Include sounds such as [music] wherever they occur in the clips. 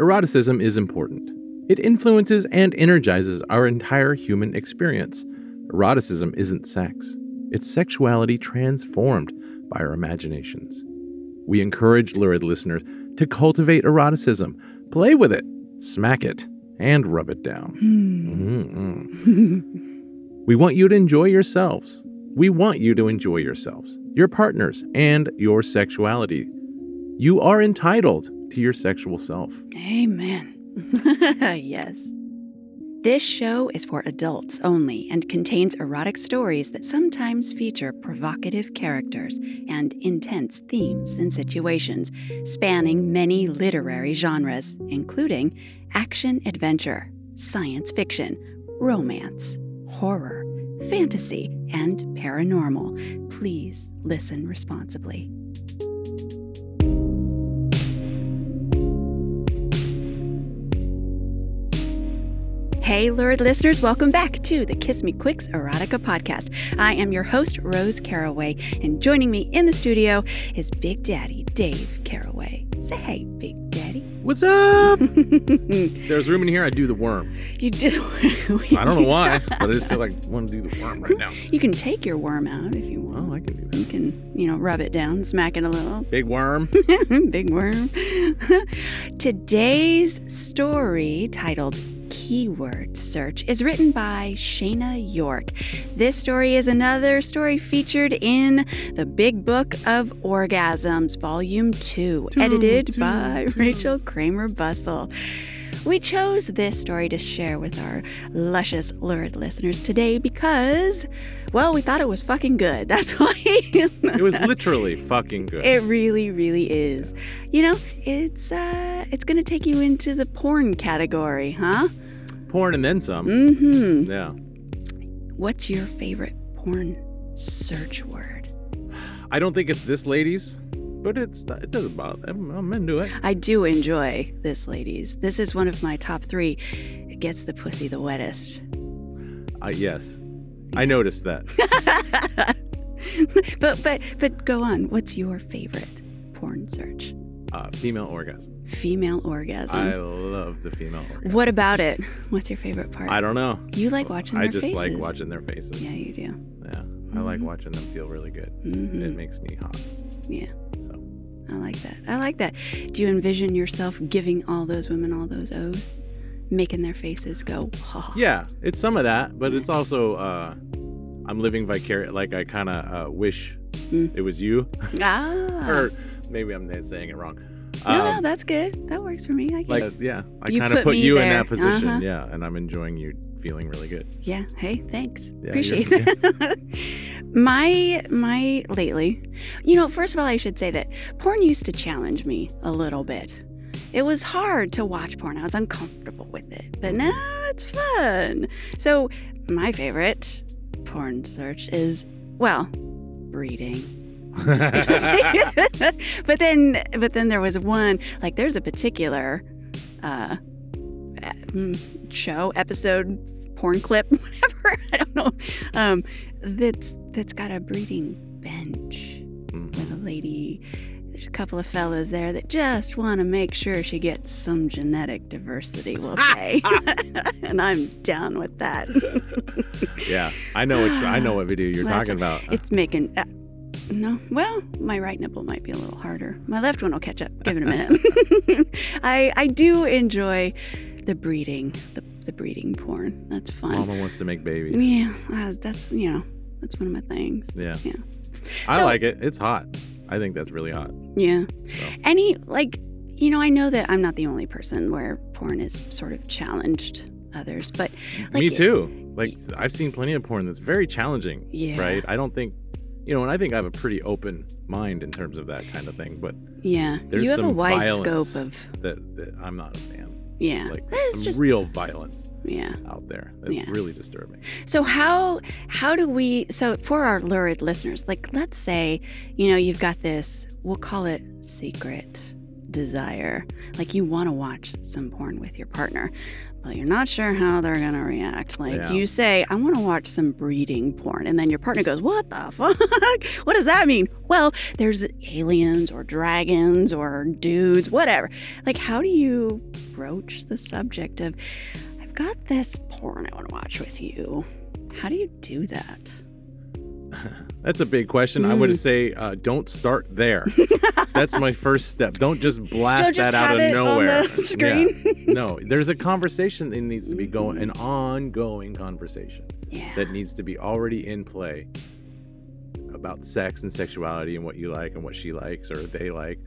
Eroticism is important. It influences and energizes our entire human experience. Eroticism isn't sex, it's sexuality transformed by our imaginations. We encourage lurid listeners to cultivate eroticism, play with it, smack it, and rub it down. Mm-mm. Mm-hmm. [laughs] we want you to enjoy yourselves. We want you to enjoy yourselves, your partners, and your sexuality. You are entitled to your sexual self. Amen. [laughs] yes. This show is for adults only and contains erotic stories that sometimes feature provocative characters and intense themes and situations, spanning many literary genres, including action adventure, science fiction, romance, horror, fantasy, and paranormal. Please listen responsibly. Hey, lurid listeners, welcome back to the Kiss Me Quicks Erotica podcast. I am your host, Rose Caraway, and joining me in the studio is Big Daddy Dayv Caraway. Say hey, Big Daddy. What's up? [laughs] There's room in here. I do the worm. You do. I don't know why, [laughs] but I just feel like I want to do the worm right now. You can take your worm out if you want. Oh, I can do that. You can, you know, rub it down, smack it a little. Big worm. [laughs] Big worm. Today's story, titled Keyword Search, is written by Shayna York. This story is another story featured in the Big Book of Orgasms, Volume 2, Two, edited two, by two. Rachel Kramer Bussel. We chose this story to share with our luscious, lurid listeners today because, well, we thought it was fucking good. [laughs] That's why. It was literally fucking good. It really, really is. You know, it's uh it's gonna take you into the porn category, huh? Porn and then some. Mm-hmm. Yeah. What's your favorite porn search word? I don't think it's this lady's, but it's it doesn't bother. I'm, I'm into it. I do enjoy this, ladies. This is one of my top three. It gets the pussy the wettest. Uh, yes, I noticed that. [laughs] but but but go on. What's your favorite porn search? Uh, female orgasm. Female orgasm. I love the female orgasm. what about it? What's your favorite part? I don't know. you like watching their I just like watching their faces. Yeah, you do. Yeah. I like Mhm. watching them feel really good. hmm It makes me hot. Yeah. I like that. I like that. Do you envision yourself giving all those women all those O's? Making their faces go, ha. yeah, it's some of that, but it's also uh, I'm living vicarious. Like I kind of uh, wish Mm. it was you, Ah. [laughs] or maybe I'm saying it wrong. no, no, Um, that's good. That works for me. I like it. yeah, I kind of put put you in that position. Uh-huh. Yeah, and I'm enjoying you feeling really good. Yeah. Hey, thanks. Yeah, Appreciate [laughs] you're- [laughs] my my lately, you know, first of all, I should say that porn used to challenge me a little bit. It was hard to watch porn. I was uncomfortable with it, but now it's fun. So my favorite porn search is well, breeding. [laughs] but then but then there was one like there's a particular uh show episode porn clip [laughs] whatever i don't know um that's that's got a breeding bench Mm. with a lady there's a couple of fellas there that just want to make sure she gets some genetic diversity we'll [laughs] say. [laughs] And i'm down with that. Yeah, I know what I know what video you're Well, talking about. it's making uh, no well my right nipple might be a little harder. My left one will catch up. Give it a minute. I i do enjoy the breeding the, the breeding porn that's fun Mama wants to make babies. yeah uh, that's you know that's one of my things Yeah. Yeah. I So- like it. It's hot. I think that's really hot. yeah So. any like you know i know that i'm not the only person where porn is sort of challenged others but like Me too. Like I've seen plenty of porn that's very challenging. Yeah. Right. I don't think, you know, and I think I have a pretty open mind in terms of that kind of thing. But yeah there's you have a wide scope of that, that I'm not a fan. Yeah Like eh, it's some just real violence yeah out there. That's Yeah. really disturbing. So how how do we so for our lurid listeners, like let's say, you know, you've got this, we'll call it secret desire. Like you want to watch some porn with your partner, but you're not sure how they're going to react. Like Yeah. you say, I want to watch some breeding porn. And then your partner goes, What the [laughs] fuck? what does that mean? Well, there's aliens or dragons or dudes, whatever. Like, how do you broach the subject of, I've got this porn I want to watch with you? How do you do that? [laughs] That's a big question. I would Mm. say uh, don't start there. [laughs] That's my first step. Don't just blast Don't just that out of nowhere. [laughs] screen. Yeah. No, there's a conversation that needs to be going, an ongoing conversation Yeah. that needs to be already in play about sex and sexuality and what you like and what she likes or they like.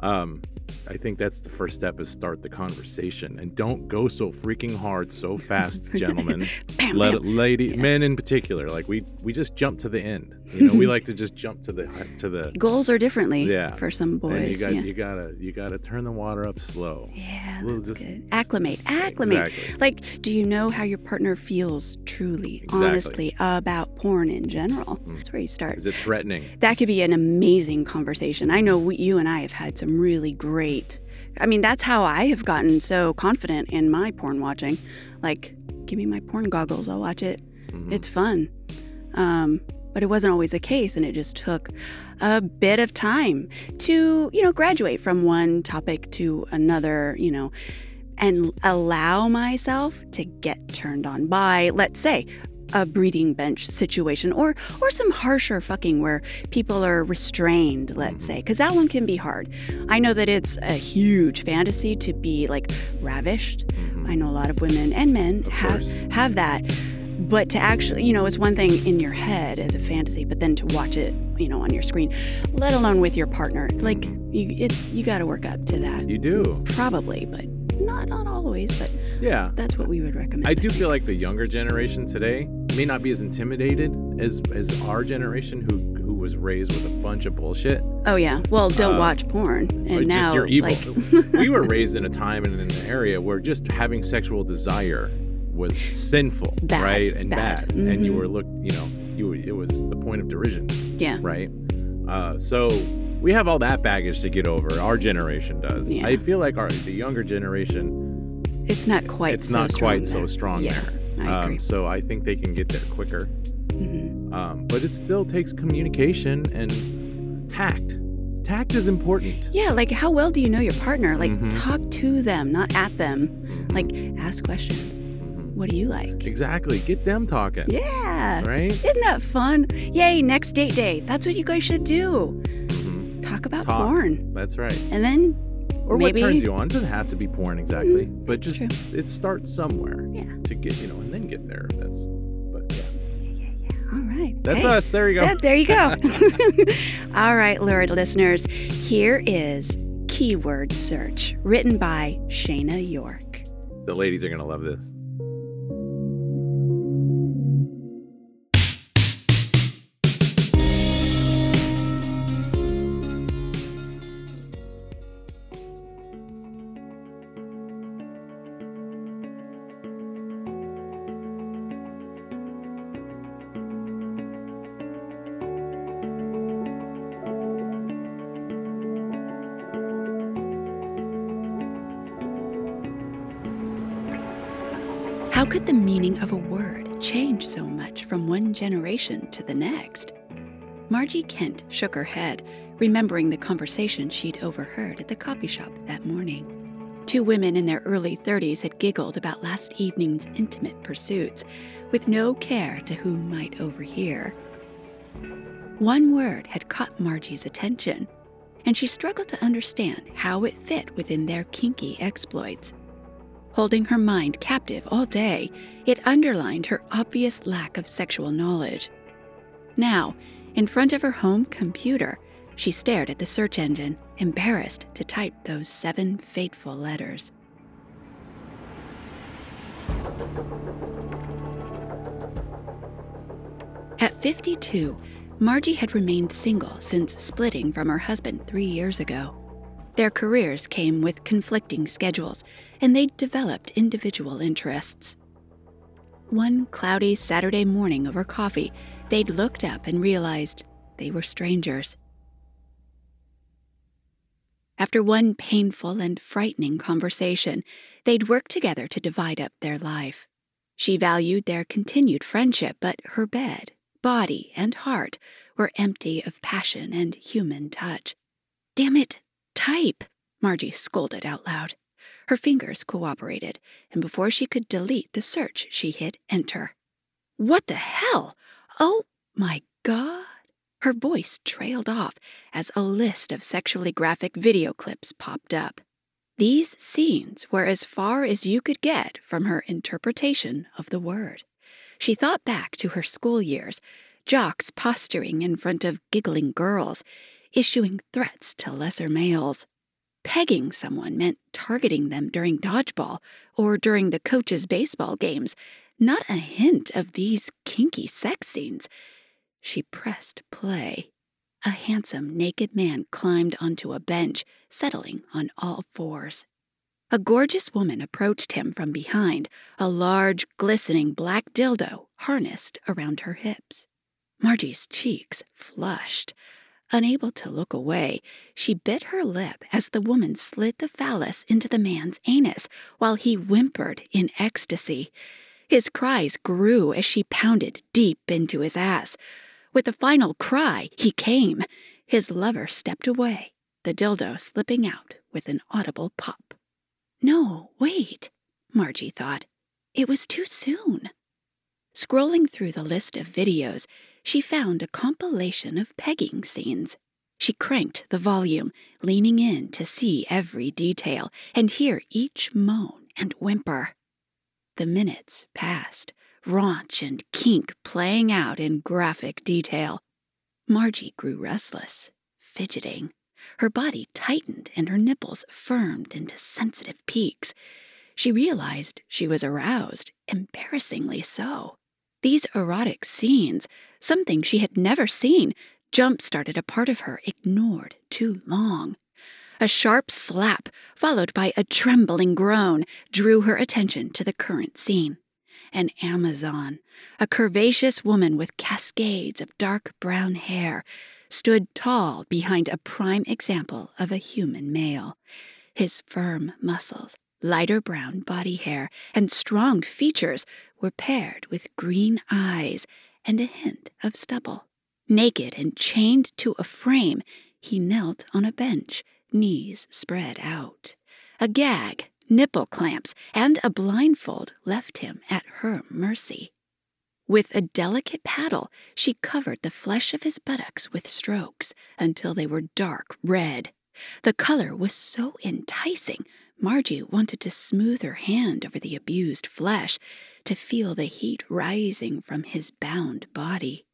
Um, I think that's the first step is start the conversation and don't go so freaking hard so [laughs] fast, gentlemen. Bam, Let bam. lady Yeah. men in particular like we we just jump to the end. You know, we [laughs] like to just jump to the to the Goals are differently Yeah. for some boys. and you got yeah. you gotta you gotta turn the water up slow. yeah, that's just- good. Acclimate, acclimate. Exactly. Like, do you know how your partner feels truly, Exactly. honestly, about porn in general? Mm. That's where you start. Is it threatening? That could be an amazing conversation. I know we, you and I have had some really great. I mean, that's how I have gotten so confident in my porn watching. Like, give me my porn goggles, I'll watch it. Mhm. It's fun. Um, but it wasn't always the case, and it just took a bit of time to, you know, graduate from one topic to another, you know, and allow myself to get turned on by, let's say, a breeding bench situation or or some harsher fucking where people are restrained let's say because that one can be hard i know that it's a huge fantasy to be like ravished Mhm. I know a lot of women and men Of have course. have that. But to actually, you know, it's one thing in your head as a fantasy, but then to watch it, you know, on your screen, let alone with your partner, like you, it, you got to work up to that. You do. Probably, but not not always. But Yeah. that's what we would recommend. I do feel like the younger generation today may not be as intimidated as as our generation who who was raised with a bunch of bullshit. Oh yeah. Well, don't Uh, watch porn. Or And just now, you're evil. like, we were [laughs] raised in a time and in an area where just having sexual desire was sinful, Bad, right? And bad. bad. And you Mhm. were looked, you know, you it was the point of derision, yeah. right? Uh, so we have all that baggage to get over. Our generation does. Yeah. I feel like our the younger generation, It's not quite. it's so not strong quite so there. strong Yeah, there. I agree. Um, so I think they can get there quicker. Mhm. Um, but it still takes communication and tact. Tact is important. Yeah, like how well do you know your partner? Like Mhm. talk to them, not at them. Mhm, Like ask questions. What do you like? Exactly. Get them talking. Yeah. Right? Isn't that fun? Yay, next date day. That's what you guys should do. hmm Talk about Talk. porn. That's right. And then Or maybe what turns you on. It doesn't have to be porn exactly, Mhm, but just it starts somewhere Yeah. to get you know, and then get there. That's but yeah, yeah, yeah, yeah. all right. that's Hey, us. There you go. there you go. [laughs] [laughs] all right, lurid listeners. Here is Keyword Search, written by Shayna York. the ladies are gonna love this. Could the meaning of a word change so much from one generation to the next? Margie Kent shook her head, remembering the conversation she'd overheard at the coffee shop that morning. Two women in their early 30s had giggled about last evening's intimate pursuits, with no care to who might overhear. One word had caught Margie's attention, and she struggled to understand how it fit within their kinky exploits. Holding her mind captive all day, it underlined her obvious lack of sexual knowledge. Now, in front of her home computer, she stared at the search engine, embarrassed to type those seven fateful letters. At 52, Margie had remained single since splitting from her husband three years ago. Their careers came with conflicting schedules, and they'd developed individual interests. One cloudy Saturday morning over coffee, they'd looked up and realized they were strangers. After one painful and frightening conversation, they'd worked together to divide up their life. She valued their continued friendship, but her bed, body, and heart were empty of passion and human touch. Damn it, type, Margie scolded out loud. Her fingers cooperated, and before she could delete the search, she hit enter. What the hell? Oh my god. Her voice trailed off as a list of sexually graphic video clips popped up. These scenes were as far as you could get from her interpretation of the word. She thought back to her school years, jocks posturing in front of giggling girls, issuing threats to lesser males. Pegging someone meant targeting them during dodgeball or during the coach's baseball games, not a hint of these kinky sex scenes. She pressed play. A handsome, naked man climbed onto a bench, settling on all fours. A gorgeous woman approached him from behind, a large, glistening black dildo harnessed around her hips. Margie's cheeks flushed. Unable to look away, she bit her lip as the woman slid the phallus into the man's anus while he whimpered in ecstasy. His cries grew as she pounded deep into his ass. With a final cry, he came. His lover stepped away, the dildo slipping out with an audible pop. No, wait, Margie thought. It was too soon. Scrolling through the list of videos, she found a compilation of pegging scenes. She cranked the volume, leaning in to see every detail and hear each moan and whimper. The minutes passed raunch and kink playing out in graphic detail. Margie grew restless, fidgeting. Her body tightened and her nipples firmed into sensitive peaks. She realized she was aroused, embarrassingly so. These erotic scenes, something she had never seen, jump started a part of her ignored too long. A sharp slap, followed by a trembling groan, drew her attention to the current scene an Amazon, a curvaceous woman with cascades of dark brown hair, stood tall behind a prime example of a human male. His firm muscles, lighter brown body hair, and strong features were paired with green eyes and a hint of stubble. Naked and chained to a frame, he knelt on a bench, knees spread out. A gag nipple clamps, and a blindfold left him at her mercy. With a delicate paddle, she covered the flesh of his buttocks with strokes until they were dark red. The color was so enticing, Margie wanted to smooth her hand over the abused flesh to feel the heat rising from his bound body.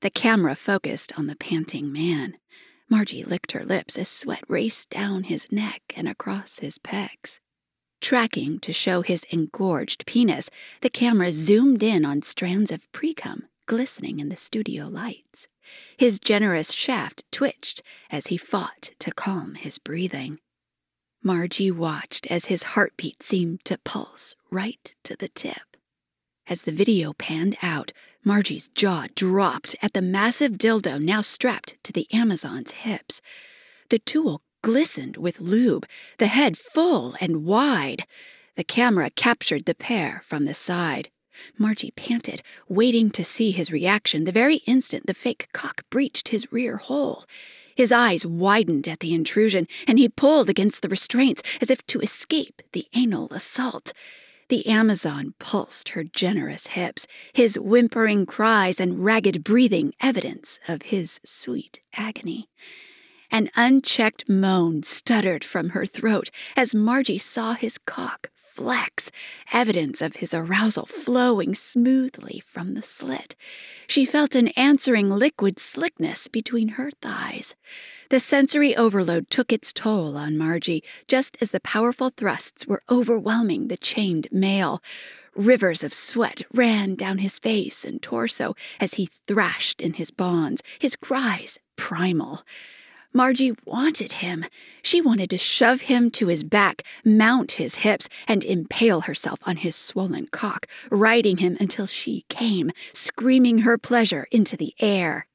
The camera focused on the panting man. Margie licked her lips as sweat raced down his neck and across his pecs. Tracking to show his engorged penis, the camera zoomed in on strands of precum glistening in the studio lights. His generous shaft twitched as he fought to calm his breathing. Margie watched as his heartbeat seemed to pulse right to the tip. As the video panned out, Margie's jaw dropped at the massive dildo now strapped to the Amazon's hips. The tool glistened with lube, the head full and wide. The camera captured the pair from the side. Margie panted, waiting to see his reaction the very instant the fake cock breached his rear hole. His eyes widened at the intrusion, and he pulled against the restraints as if to escape the anal assault. The Amazon pulsed her generous hips, his whimpering cries and ragged breathing evidence of his sweet agony. An unchecked moan stuttered from her throat as Margie saw his cock flex, evidence of his arousal flowing smoothly from the slit. She felt an answering liquid slickness between her thighs. The sensory overload took its toll on Margie, just as the powerful thrusts were overwhelming the chained male. Rivers of sweat ran down his face and torso as he thrashed in his bonds, his cries primal. Margie wanted him. She wanted to shove him to his back, mount his hips, and impale herself on his swollen cock, riding him until she came, screaming her pleasure into the air.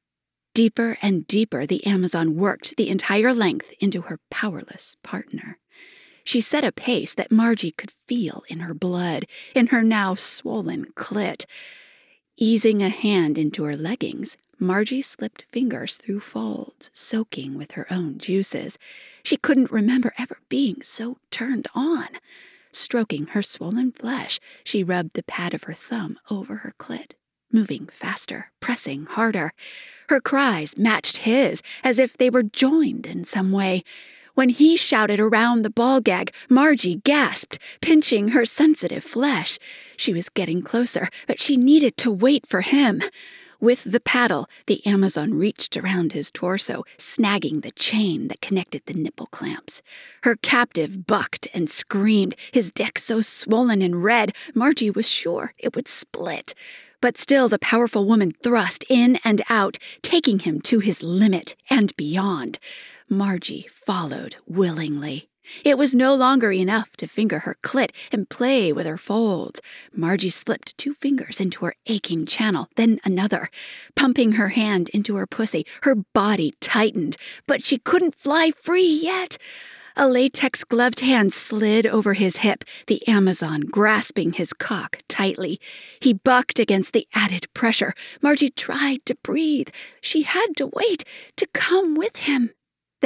Deeper and deeper, the Amazon worked the entire length into her powerless partner. She set a pace that Margie could feel in her blood, in her now swollen clit. Easing a hand into her leggings, Margie slipped fingers through folds, soaking with her own juices. She couldn't remember ever being so turned on. Stroking her swollen flesh, she rubbed the pad of her thumb over her clit, moving faster, pressing harder. Her cries matched his, as if they were joined in some way. When he shouted around the ball gag, Margie gasped, pinching her sensitive flesh. She was getting closer, but she needed to wait for him. With the paddle, the Amazon reached around his torso, snagging the chain that connected the nipple clamps. Her captive bucked and screamed, his deck so swollen and red, Margie was sure it would split. But still, the powerful woman thrust in and out, taking him to his limit and beyond. Margie followed willingly. It was no longer enough to finger her clit and play with her folds. Margie slipped two fingers into her aching channel, then another. Pumping her hand into her pussy, her body tightened, but she couldn't fly free yet. A latex gloved hand slid over his hip, the Amazon grasping his cock tightly. He bucked against the added pressure. Margie tried to breathe. She had to wait to come with him.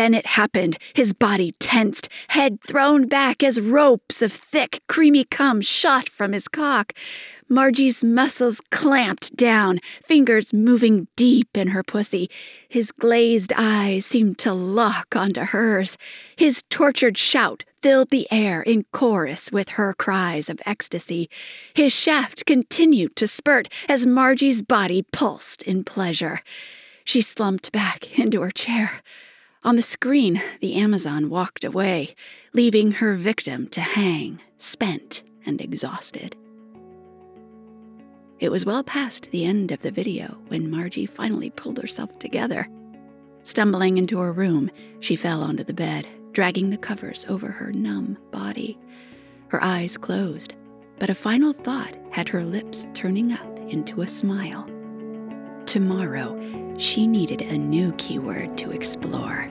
Then it happened. His body tensed, head thrown back as ropes of thick, creamy cum shot from his cock. Margie's muscles clamped down, fingers moving deep in her pussy. His glazed eyes seemed to lock onto hers. His tortured shout filled the air in chorus with her cries of ecstasy. His shaft continued to spurt as Margie's body pulsed in pleasure. She slumped back into her chair. On the screen, the Amazon walked away, leaving her victim to hang, spent and exhausted. It was well past the end of the video when Margie finally pulled herself together. Stumbling into her room, she fell onto the bed, dragging the covers over her numb body. Her eyes closed, but a final thought had her lips turning up into a smile. Tomorrow, she needed a new keyword to explore.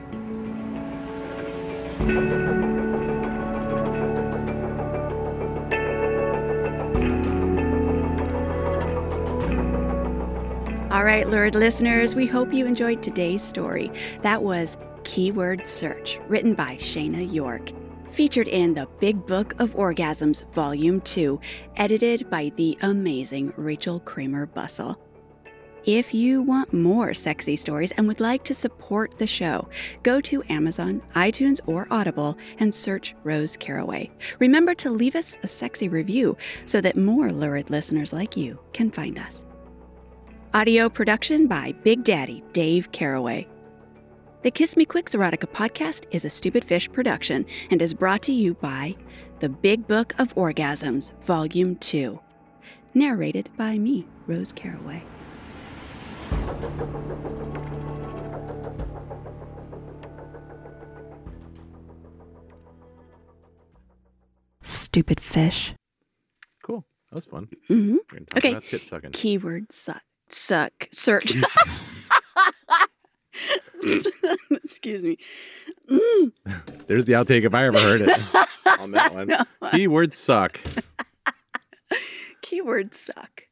All right, lurid listeners, we hope you enjoyed today's story. That was Keyword Search, written by Shayna York. Featured in the Big Book of Orgasms, Volume 2, edited by the amazing Rachel Kramer Bussel. If you want more sexy stories and would like to support the show, go to Amazon, iTunes, or Audible and search Rose Caraway. Remember to leave us a sexy review so that more lurid listeners like you can find us. Audio production by Big Daddy Dayv Caraway. The Kiss Me Quicks Erotica podcast is a Stupid Fish production and is brought to you by The Big Book of Orgasms, Volume 2. Narrated by me, Rose Caraway. Stupid fish. Cool. That was fun. hmm We're gonna talk Okay. about tit sucking. Keyword suck. Suck. Search. [laughs] [laughs] Excuse me. Mm. [laughs] There's the outtake if I ever heard it on that one. No. Keyword suck. Keyword suck.